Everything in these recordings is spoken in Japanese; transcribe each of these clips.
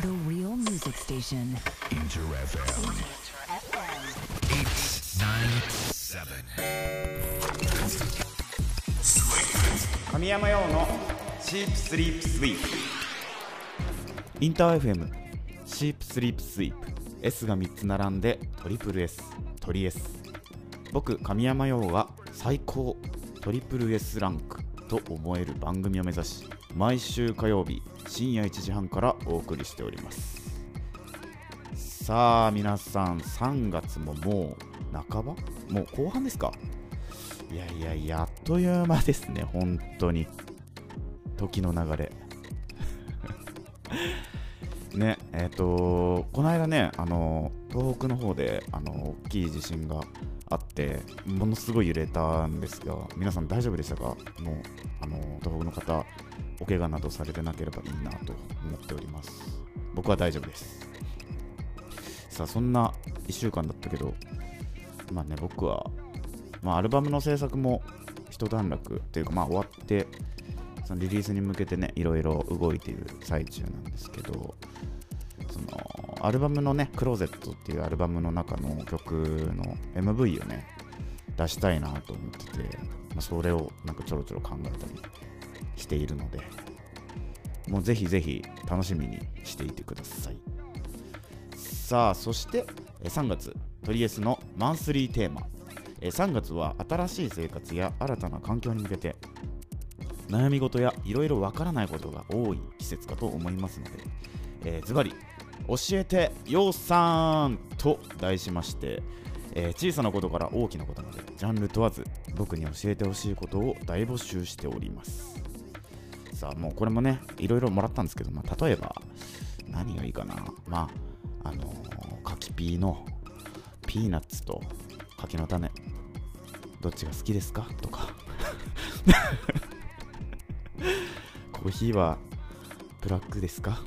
The real music station. Inter FM Inter FM. 神山用のシープスリープスイープインター FM シープスリープスイープ S が3つ並んでトリプル S. トリ S 僕神山用が最高。トリプル S ランクと思える番組を目指し毎週火曜日深夜1時半からお送りしております。さあ皆さん3月ももう半ば？もう後半ですか？いやいやいやあっという間ですね本当に。時の流れ。ねえっ、とこの間ねあの東北の方であの大きい地震があってものすごい揺れたんですが皆さん大丈夫でしたか？もうあの東北の方お怪我などされてなければいいなと思っております。僕は大丈夫です。さあそんな1週間だったけどまあね僕は、まあ、アルバムの制作も一段落というかまあ終わってそのリリースに向けてねいろいろ動いている最中なんですけどそのアルバムのね「クローゼット」っていうアルバムの中の曲の MV をね出したいなと思ってて、まあ、それをなんかちょろちょろ考えたりしているのでもうぜひぜひ楽しみにしていてください。さあそして3月トリエスのマンスリーテーマ。3月は新しい生活や新たな環境に向けて悩み事やいろいろわからないことが多い季節かと思いますので、えー、ズバリ教えてようさんと題しまして、えー小さなことから大きなことまでジャンル問わず僕に教えてほしいことを大募集しております。さもうこれもねいろいろもらったんですけど、まあ、例えば何がいいかな。まああのー、柿ピーのピーナッツと柿の種どっちが好きですか？とか。コーヒーはブラックですか？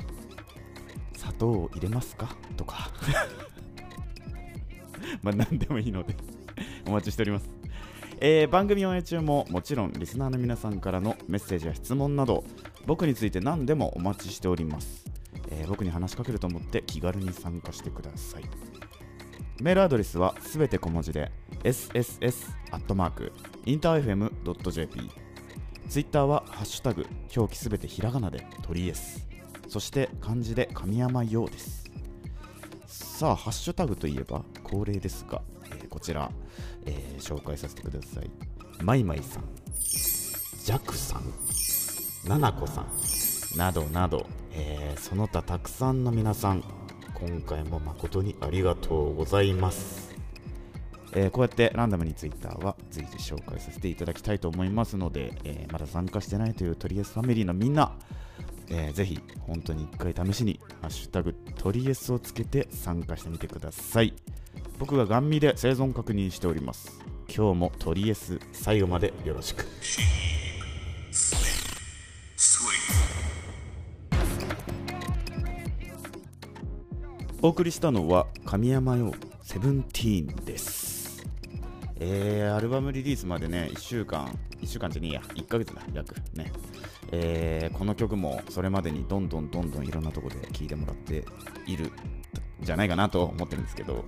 砂糖を入れますか？とか。まあ何でもいいのでお待ちしております、えー番組応援中ももちろんリスナーの皆さんからのメッセージや質問など僕について何でもお待ちしております、えー僕に話しかけると思って気軽に参加してください。メールアドレスはすべて小文字で sss.interfm.jp ツイッターはハッシュタグ表記すべてひらがなで鳥エスそして漢字で神山陽です。さあハッシュタグといえば恒例ですが、こちら、えー紹介させてください。マイマイさん。ジャクさん。ナナコさん。などなど、えーその他たくさんの皆さん今回も誠にありがとうございます。えーこうやってランダムにツイッターは随時紹介させていただきたいと思いますので、えーまだ参加してないというトリエスファミリーのみんな、えーぜひ本当に一回試しに「ハッシュタグトリエス」をつけて参加してみてください。僕がガン見で生存確認しております。今日もトリエス最後までよろしく。お送りしたのは神山用セブンティーンです。えー、アルバムリリースまでね1週間1週間じゃねえや。1ヶ月だ約ね。えーこの曲もそれまでにどんどんどんどんいろんなとこで聴いてもらっているじゃないかなと思ってるんですけど。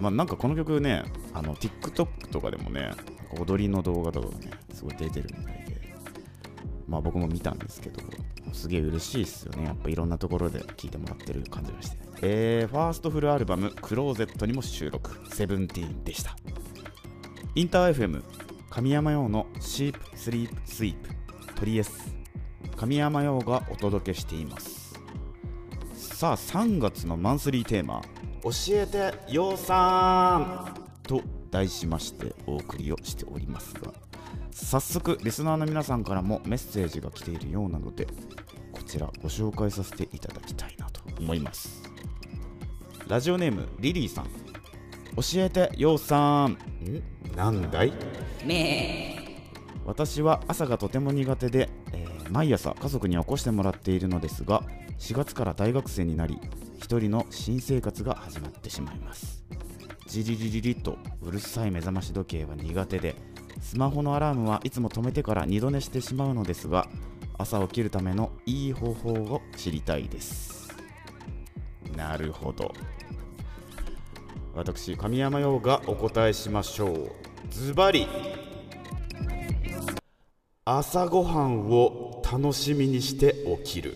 まあなんかこの曲ねあの TikTok とかでもね踊りの動画とかがねすごい出てるみたいでまあ僕も見たんですけど、すげえ嬉しいっすよね。やっぱいろんなところで聴いてもらってる感じがして。えー、ファーストフルアルバム、クローゼットにも収録、セブンティーンでした。インター FM、神山用のシープスリープスイープ、トリエス、神山用がお届けしています。さあ、3月のマンスリーテーマ、教えてようさん。と題しましてお送りをしておりますが、早速リスナーの皆さんからもメッセージが来ているようなのでこちらご紹介させていただきたいなと思います。ラジオネームリリーさん。教えてようさん。ん？なんだい？私は朝がとても苦手で、えー毎朝家族に起こしてもらっているのですが4月から大学生になり一人の新生活が始まってしまいます。ジリリリリとうるさい目覚まし時計は苦手でスマホのアラームはいつも止めてから二度寝してしまうのですが朝起きるためのいい方法を知りたいです。なるほど。私神山陽がお答えしましょう。ズバリ。朝ごはんを楽しみにして起きる。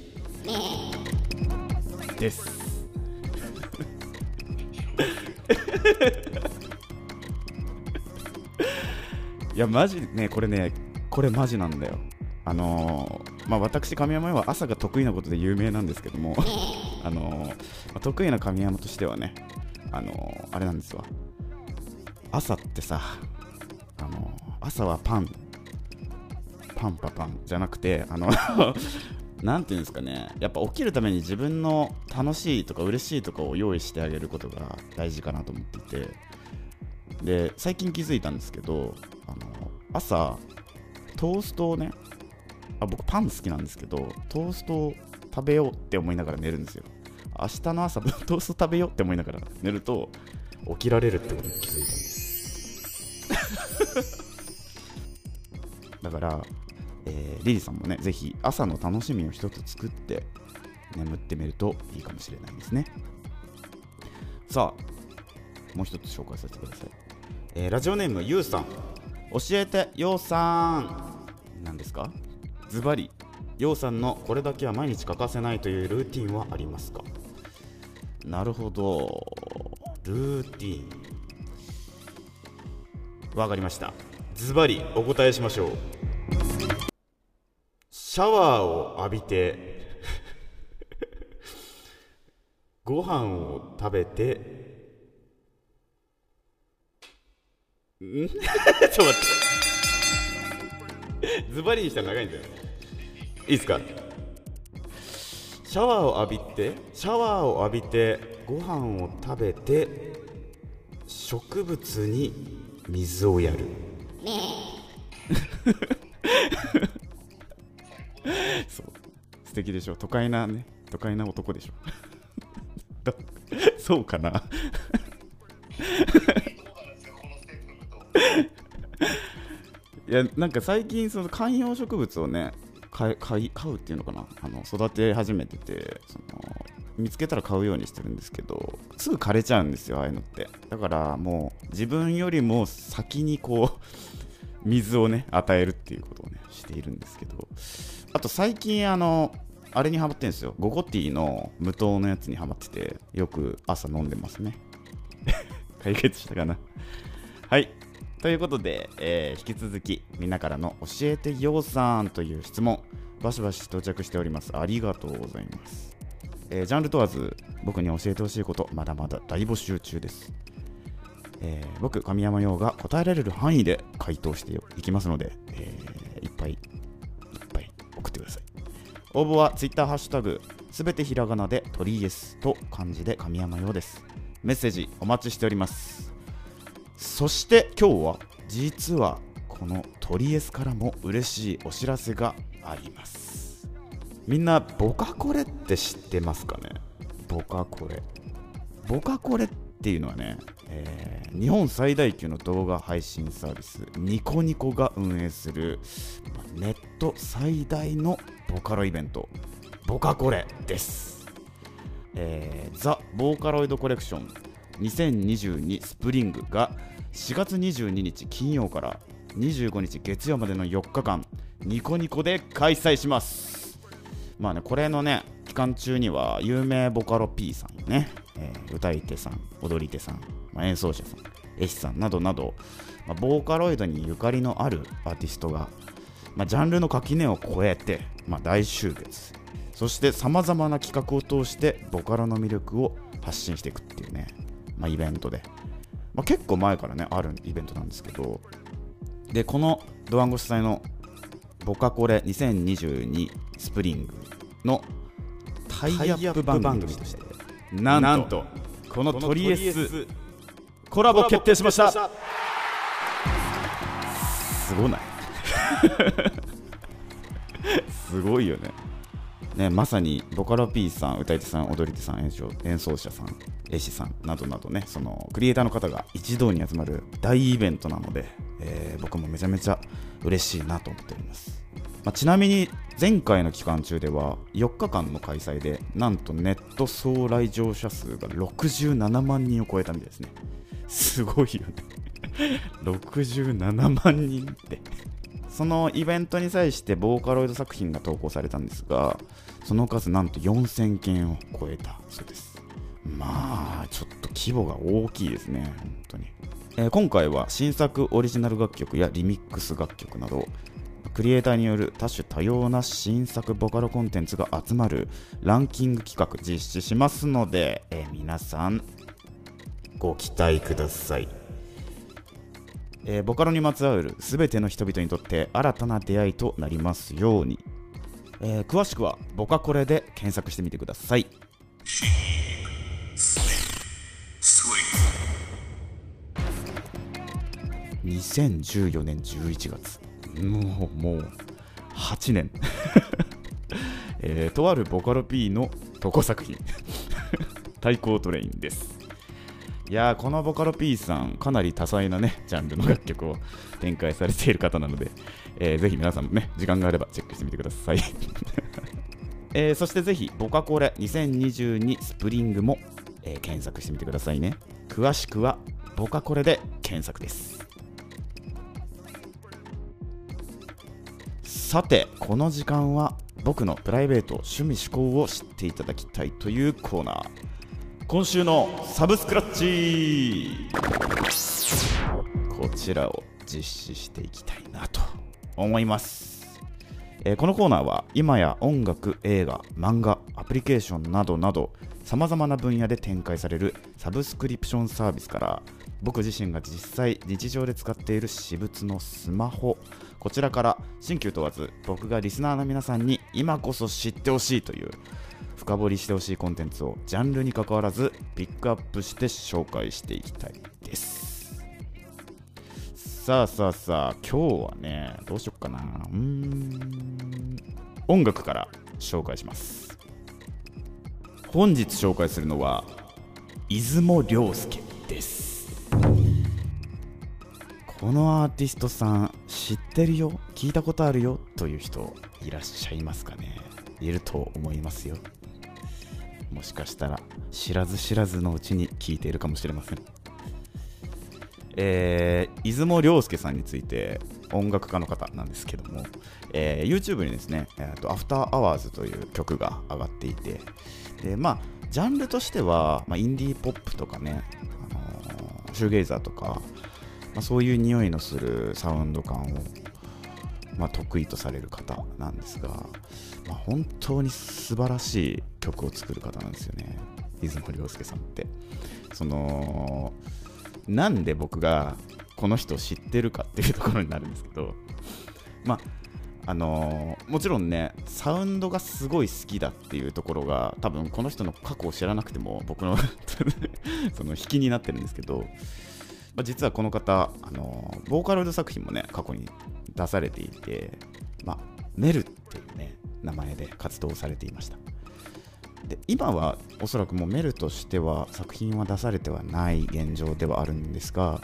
です。いやマジねこれねこれマジなんだよ。あのーまあ私神山は朝が得意なことで有名なんですけども あのーまあ得意な神山としてはねあのーあれなんですわ。朝ってさあのー朝はパン。パンパパンじゃなくてあのなんていうんですかね。やっぱ起きるために自分の楽しいとか嬉しいとかを用意してあげることが大事かなと思っていて。で最近気づいたんですけどあの朝トーストをねあ僕パン好きなんですけどトーストを食べようって思いながら寝るんですよ。明日の朝 トースト食べようって思いながら寝ると起きられるってことに気づいたんですだから、えーリリーさんもねぜひ朝の楽しみを一つ作って眠ってみるといいかもしれないですね。さあもう一つ紹介させてください、えーラジオネームゆうさん。教えてようさん。何ですか？ズバリようさんのこれだけは毎日欠かせないというルーティンはありますか？なるほど。ルーティン。わかりました。ズバリお答えしましょう。シャワーを浴びて ご飯を食べてん？ちょっと待って。ズバリにしたら長いんだよ。いいですか？シャワーを浴びてシャワーを浴びてご飯を食べて植物に水をやる そう。素敵でしょ。都会なね。都会な男でしょ。そうかな。いやなんか最近その観葉植物をね買買買うっていうのかな。あの育て始めててその見つけたら買うようにしてるんですけどすぐ枯れちゃうんですよああいうのって。だからもう自分よりも先にこう水をね与えるっていうことをねしているんですけど。あと最近あのあれにハマってるんですよ。ゴゴティの無糖のやつにハマっててよく朝飲んでますね。解決したかな。はい。ということで、えー引き続きみんなからの教えてようさんという質問バシバシ到着しております。ありがとうございます、えージャンル問わず僕に教えてほしいことまだまだ大募集中です。えー僕、神山陽が答えられる範囲で回答していきますので、えーいっぱいいっぱい送ってください。応募は Twitter ハッシュタグすべてひらがなで鳥イエスと漢字で神山陽です。メッセージお待ちしております。そして今日は実はこの鳥エスからも嬉しいお知らせがあります。みんなボカコレって知ってますかね？ボカコレ。ボカコレっていうのはね、えー日本最大級の動画配信サービスニコニコが運営するネット最大のボカロイベント。ボカコレです、えーザ・ボーカロイドコレクション。2022スプリングが4月22日金曜から25日月曜までの4日間ニコニコで開催します。まあね、これのね、期間中には有名ボカロ P さんね、えー歌い手さん、踊り手さん、まあ、演奏者さん、絵師さんなどなど、まあ、ボーカロイドにゆかりのあるアーティストが、まあ、ジャンルの垣根を越えて、まあ、大集結。そしてさまざまな企画を通してボカロの魅力を発信していくっていうね、まあ、イベントで、まあ、結構前からねあるイベントなんですけどでこのドワンゴ主催のボカコレ2022スプリングのタイアップ番組としてなんとこのトリエスコラボ決定しました。すごない。すごいよね。ねまさにボカロ P さん歌い手さん踊り手さん演奏演奏者さん絵師さんなどなどねそのクリエイターの方が一堂に集まる大イベントなので、えー僕もめちゃめちゃ嬉しいなと思っております。まあ、ちなみに前回の期間中では4日間の開催でなんとネット総来場者数が67万人を超えたみたいですね。すごいよね。67万人って。そのイベントに際してボーカロイド作品が投稿されたんですがその数なんと4000件を超えたそうです。まあちょっと規模が大きいですね本当に、えー今回は新作オリジナル楽曲やリミックス楽曲などクリエイターによる多種多様な新作ボカロコンテンツが集まるランキング企画実施しますので、えー皆さんご期待ください。えーボカロにまつわる全ての人々にとって新たな出会いとなりますように、えー詳しくはボカコレで検索してみてください。2014年11月。もうもう8年、えーとあるボカロ P の投稿作品。対抗トレインです。いやーこのボカロ P さんかなり多彩なねジャンルの楽曲を展開されている方なので、えーぜひ皆さんもね時間があればチェックしてみてください。えーそしてぜひボカコレ2022スプリングも、えー検索してみてくださいね。詳しくはボカコレで検索です。さてこの時間は僕のプライベート趣味思考を知っていただきたいというコーナー。今週のサブスクラッチ。こちらを実施していきたいなと思います、えーこのコーナーは今や音楽映画漫画アプリケーションなどなどさまざまな分野で展開されるサブスクリプションサービスから僕自身が実際日常で使っている私物のスマホこちらから新旧問わず僕がリスナーの皆さんに今こそ知ってほしいという深掘りしてほしいコンテンツをジャンルに関わらずピックアップして紹介していきたいです。さあさあさあ今日はねどうしよっかな。うーん。音楽から紹介します。本日紹介するのは出雲亮介です。このアーティストさん知ってるよ？聞いたことあるよ？という人いらっしゃいますかね？いると思いますよ。もしかしたら知らず知らずのうちに聞いているかもしれません。えー、出雲亮介さんについて音楽家の方なんですけども、えー YouTube にですね、えーと、アフターアワーズという曲が上がっていて、で、まあ、ジャンルとしては、まあ、インディーポップとかね、あのーシューゲイザーとか、まあ、そういう匂いのするサウンド感を、まあ、得意とされる方なんですが、まあ、本当に素晴らしい曲を作る方なんですよね、出雲亮介さんって。そのなんで僕がこの人知ってるかっていうところになるんですけど、まああのーもちろんね、サウンドがすごい好きだっていうところが、多分この人の過去を知らなくても、僕の その引きになってるんですけど、まあ、実はこの方、あのーボーカロイド作品もね、過去に出されていて、まあ、メルっていうね、名前で活動されていました。で今はおそらくもうメルとしては作品は出されてはない現状ではあるんですが、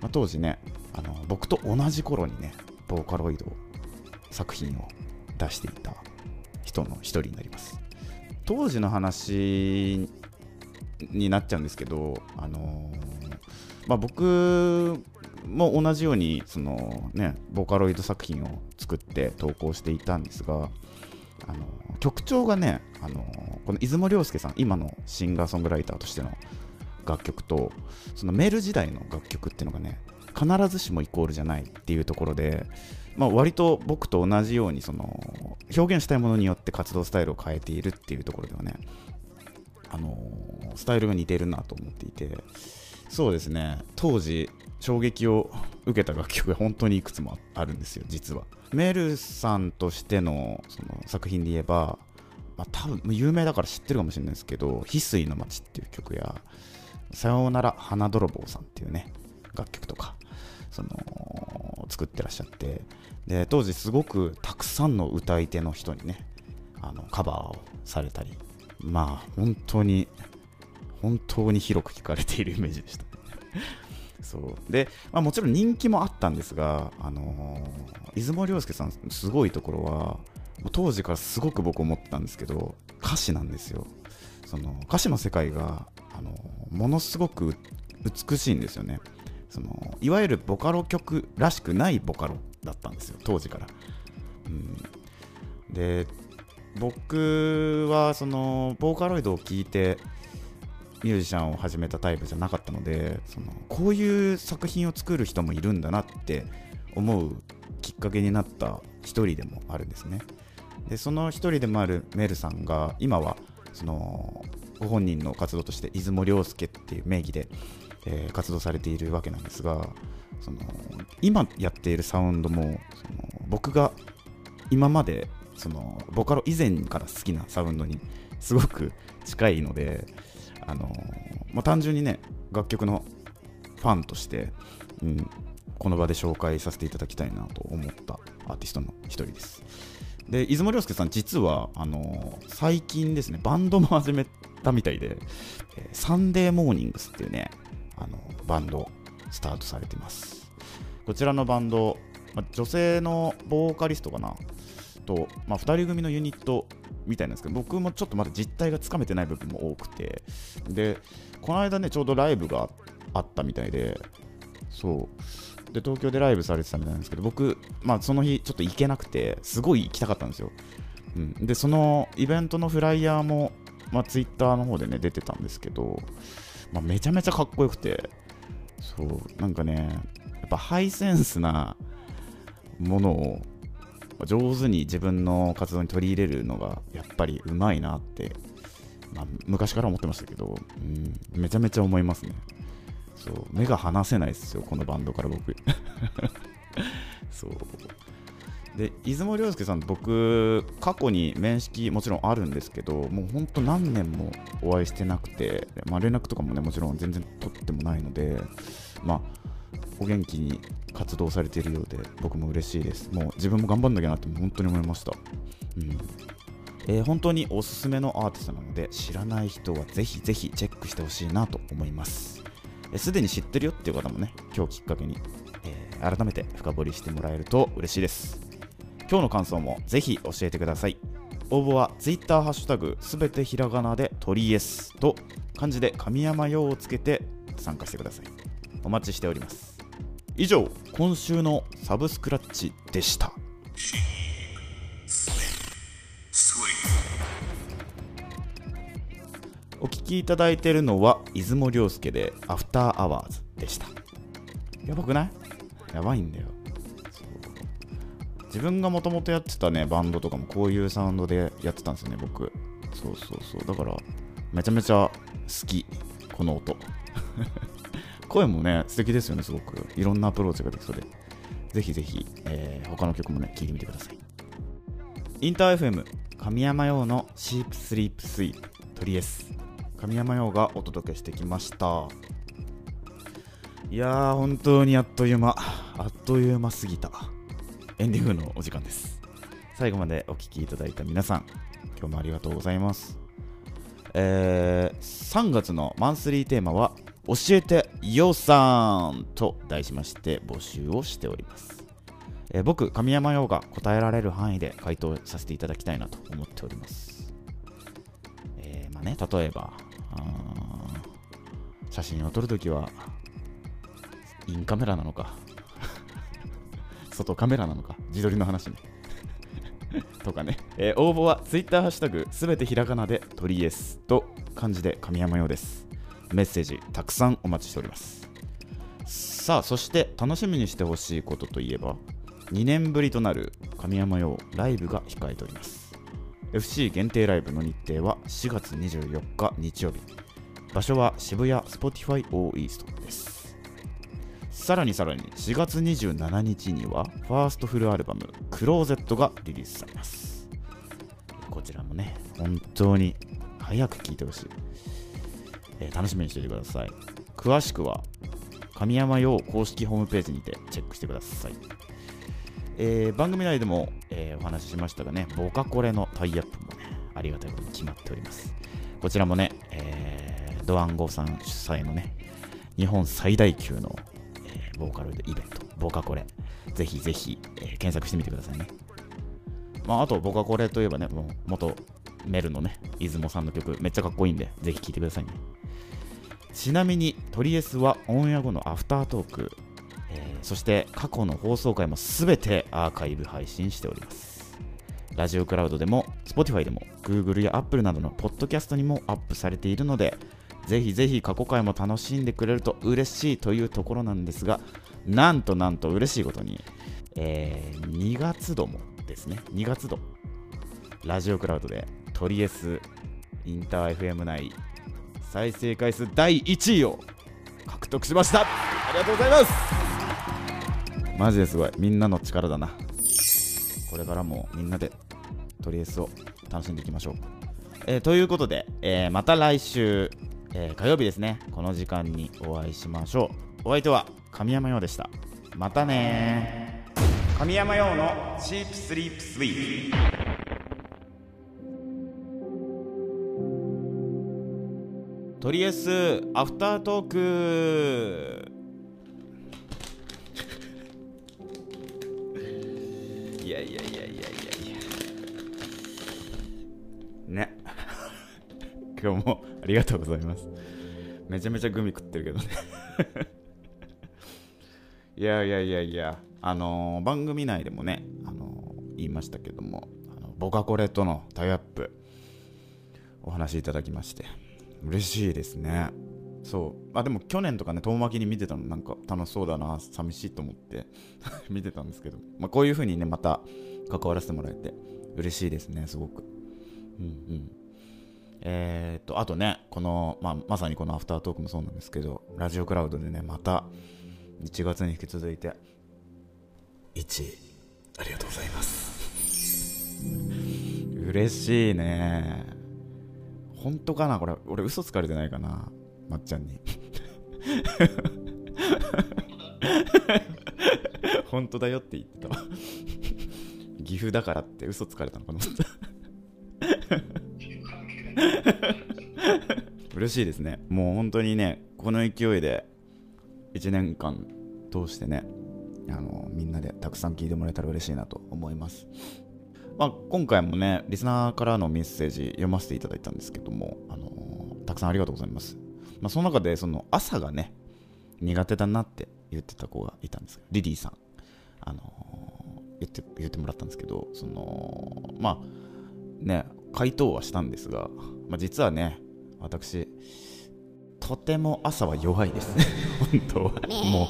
まあ、当時ねあの僕と同じ頃にねボーカロイド作品を出していた人の一人になります。当時の話になっちゃうんですけど、あのーまあ、僕も同じようにその、ね、ボーカロイド作品を作って投稿していたんですがあの曲調がね、あのこの出雲亮介さん今のシンガーソングライターとしての楽曲とそのメール時代の楽曲っていうのがね必ずしもイコールじゃないっていうところで、まあ、割と僕と同じようにその表現したいものによって活動スタイルを変えているっていうところではね、あのスタイルが似てるなと思っていてそうですね。当時衝撃を受けた楽曲が 本当にいくつもあるんですよ実は。メルさんとしてのその作品で言えば、まあ、多分有名だから知ってるかもしれないですけど「翡翠の街」っていう曲や「さようなら花泥棒さん」っていうね楽曲とかその作ってらっしゃってで当時すごくたくさんの歌い手の人にねあのカバーをされたりまあ本当に本当に広く聞かれている イメージでした、そう。で、まあ、もちろん人気もあったんですが、あのー出雲亮介さんすごいところは当時からすごく僕思ったんですけど歌詞なんですよ。その歌詞の世界が、あのものすごく美しいんですよね。そのいわゆるボカロ曲らしくないボカロだったんですよ当時から、うん、で僕はそのボーカロイドを聴いてミュージシャンを始めたタイプじゃなかったのでそのこういう作品を作る人もいるんだなって思うきっかけになった一人でもあるんですね。でその一人でもあるメルさんが今はそのご本人の活動として出雲亮介っていう名義で、えー活動されているわけなんですがその今やっているサウンドもその僕が今までそのボカロ以前から好きなサウンドにすごく近いので、あのまあ、単純にね楽曲のファンとして、うん、この場で紹介させていただきたいなと思ったアーティストの一人です。で出雲亮介さん実はあの最近ですねバンドも始めたみたいで、えーサンデーモーニングスっていうねあのバンドスタートされてます。こちらのバンド、ま女性のボーカリストかな？と、ま、2人組のユニットみたいなんですけど僕もちょっとまだ実態がつかめてない部分も多くてでこの間ねちょうどライブがあったみたいでそう。で東京でライブされてたみたいなんですけど僕、まあ、その日ちょっと行けなくてすごい行きたかったんですよ、うん、でそのイベントのフライヤーも、まあ、ツイッターの方でね出てたんですけど、まあ、めちゃめちゃかっこよくてそうなんかねやっぱハイセンスなものを上手に自分の活動に取り入れるのがやっぱりうまいなって、まあ、昔から思ってましたけど、うん、めちゃめちゃ思いますね。そう目が離せないですよこのバンドから僕。そう。で出雲亮介さん僕過去に面識もちろんあるんですけどもうほんと何年もお会いしてなくて、まあ、連絡とかもねもちろん全然取ってもないのでまあお元気に活動されているようで僕も嬉しいです。もう自分も頑張んなきゃなって本当に思いました。うん。えー本当におすすめのアーティストなので知らない人はぜひぜひチェックしてほしいなと思います。すでに知ってるよっていう方もね今日きっかけに、えー改めて深掘りしてもらえると嬉しいです。今日の感想もぜひ教えてください。応募は Twitter ハッシュタグすべてひらがなで鳥 S と漢字で神山用をつけて参加してください。お待ちしております。以上今週のサブスクラッチでした。お聞きいただいているのは出雲亮介でアフターアワーズでした。やばくない？やばいんだよ。自分がもともとやってたねバンドとかもこういうサウンドでやってたんですよね僕。そうそうそう。だからめちゃめちゃ好きこの音。声もね素敵ですよねすごく。いろんなアプローチができそうで。ぜひぜひ、えー他の曲もね聴いてみてください。インター FM 神山用のシープスリープスイートリエス神山用がお届けしてきました。いやー本当にあっという間。あっという間すぎた。エンディングのお時間です。最後までお聴きいただいた皆さん今日もありがとうございます。えー3月のマンスリーテーマは教えてよさんと題しまして募集をしております、え僕神山陽が答えられる範囲で回答させていただきたいなと思っております。えーまあね例えば写真を撮るときはインカメラなのか。外カメラなのか。自撮りの話ね。とかね、えー応募は Twitter ハッシュタグすべてひらがなで鳥エスと漢字で神山用です。メッセージたくさんお待ちしております。さあそして楽しみにしてほしいことといえば2年ぶりとなる神山用ライブが控えております。FC 限定ライブの日程は4月24日日曜日。場所は渋谷 Spotify O イーストです。さらにさらに4月27日にはファーストフルアルバム「クローゼット」がリリースされます。こちらもね本当に早く聴いてほしい、えー楽しみにしていてください。詳しくは神山用公式ホームページにてチェックしてください、えー番組内でも、えーお話ししましたがねボカコレのタイアップもねありがたいことに決まっております。こちらもね、えードワンゴさん主催のね日本最大級の、えーボーカルイベントボカコレ。ぜひぜひ、えー検索してみてくださいね。まああとボカコレといえばねもう元メルのね出雲さんの曲めっちゃかっこいいんでぜひ聴いてくださいね。ちなみにトリエスはオンエア後のアフタートーク、えーそして過去の放送回もすべてアーカイブ配信しております。ラジオクラウドでも Spotify でも Google や Apple などのポッドキャストにもアップされているのでぜひぜひ過去回も楽しんでくれると嬉しいというところなんですがなんとなんと嬉しいことに、えー2月度もですね2月度ラジオクラウドでトリエスインター FM 内再生回数第1位を獲得しました。ありがとうございます。マジですごい。みんなの力だな。これからもみんなでトリエスを楽しんでいきましょう、えーということで、えーまた来週、えー火曜日ですね。この時間にお会いしましょう。お相手は神山陽でした。またね神山陽のチープスリープスイート。とりあえずアフタートーク今日もありがとうございます。めちゃめちゃグミ食ってるけどね。いやいやいやいやあのー番組内でもね、あのー言いましたけどもあのボカコレとのタイアップお話いただきまして嬉しいですね。そう。あでも去年とかね遠巻きに見てたのなんか楽しそうだな寂しいと思って 見てたんですけど、まあ、こういう風にねまた関わらせてもらえて嬉しいですねすごく。うんうん。えー、っとあとねこの、まあ、まさにこのアフタートークもそうなんですけどラジオクラウドでねまた1月に引き続いて1位ありがとうございます。嬉しいね。本当かな？これ俺嘘つかれてないかな？まっちゃんに。本当だよって言ってた。わ 岐阜だからって嘘つかれたのかな嬉しいですねもう本当にねこの勢いで1年間通してねあのみんなでたくさん聞いてもらえたら嬉しいなと思いますまあ、今回もね、リスナーからのメッセージ読ませていただいたんですけども、あのたくさんありがとうございます。まあ、その中で、その朝がね、苦手だなって言ってた子がいたんですリリーさん。あの言って、言ってもらったんですけど、その、まあ、ね、回答はしたんですが、まあ、実はね、私、とても朝は弱いです。本当は。もう、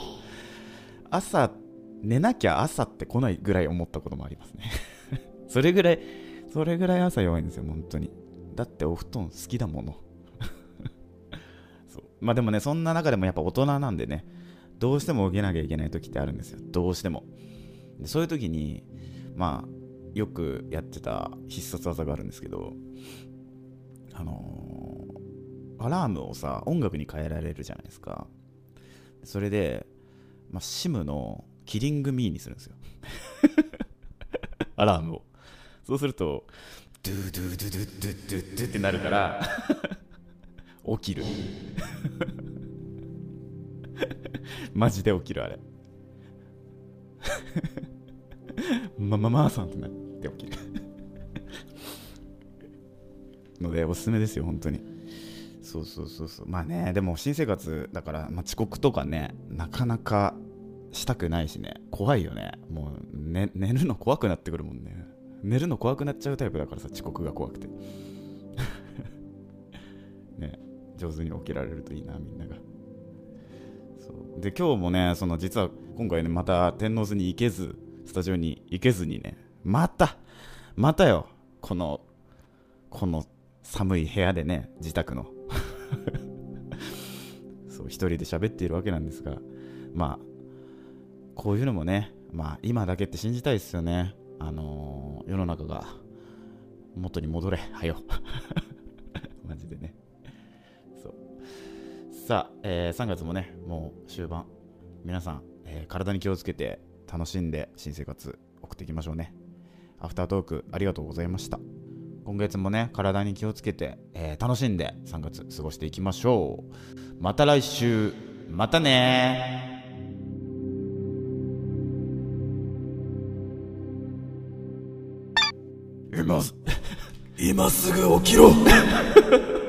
朝、寝なきゃ朝って来ないぐらい思ったこともありますね。それぐらい、それぐらい朝弱いんですよ、本当に。だってお布団好きだもの。そうまあでもね、そんな中でもやっぱ大人なんでね、どうしても起きなきゃいけない時ってあるんですよ、どうしても。でそういう時に、まあ、よくやってた必殺技があるんですけど、あのーアラームをさ、音楽に変えられるじゃないですか。それで、まあ、シムのキリングミーにするんですよ。アラームを。そうすると、ドゥドゥドゥドゥドゥドゥドゥってなるから、起きる。マジで起きる、あれ。ま、ま、まーさんってなって起きる。ので、おすすめですよ、本当に。そうそうそうそう。まあね、でも新生活だから、まあ、遅刻とかね、なかなかしたくないしね、怖いよね。もう、ね、寝るの怖くなってくるもんね。寝るの怖くなっちゃうタイプだからさ、遅刻が怖くて。ね、上手に起きられるといいな、みんなが。そうで、今日もね、その実は今回ね、また天王洲に行けず、スタジオに行けずにね、また、またよ、この、この寒い部屋でね、自宅の。そう、一人で喋っているわけなんですが、まあ、こういうのもね、まあ、今だけって信じたいですよね。あのー世の中が元に戻れ、はよ。マジでね。そう。さあ、えー3月もね、もう終盤。皆さん、えー体に気をつけて楽しんで新生活送っていきましょうね。アフタートークありがとうございました。今月もね、体に気をつけて、えー、楽しんで3月過ごしていきましょう。また来週、またね。今 今すぐ起きろ。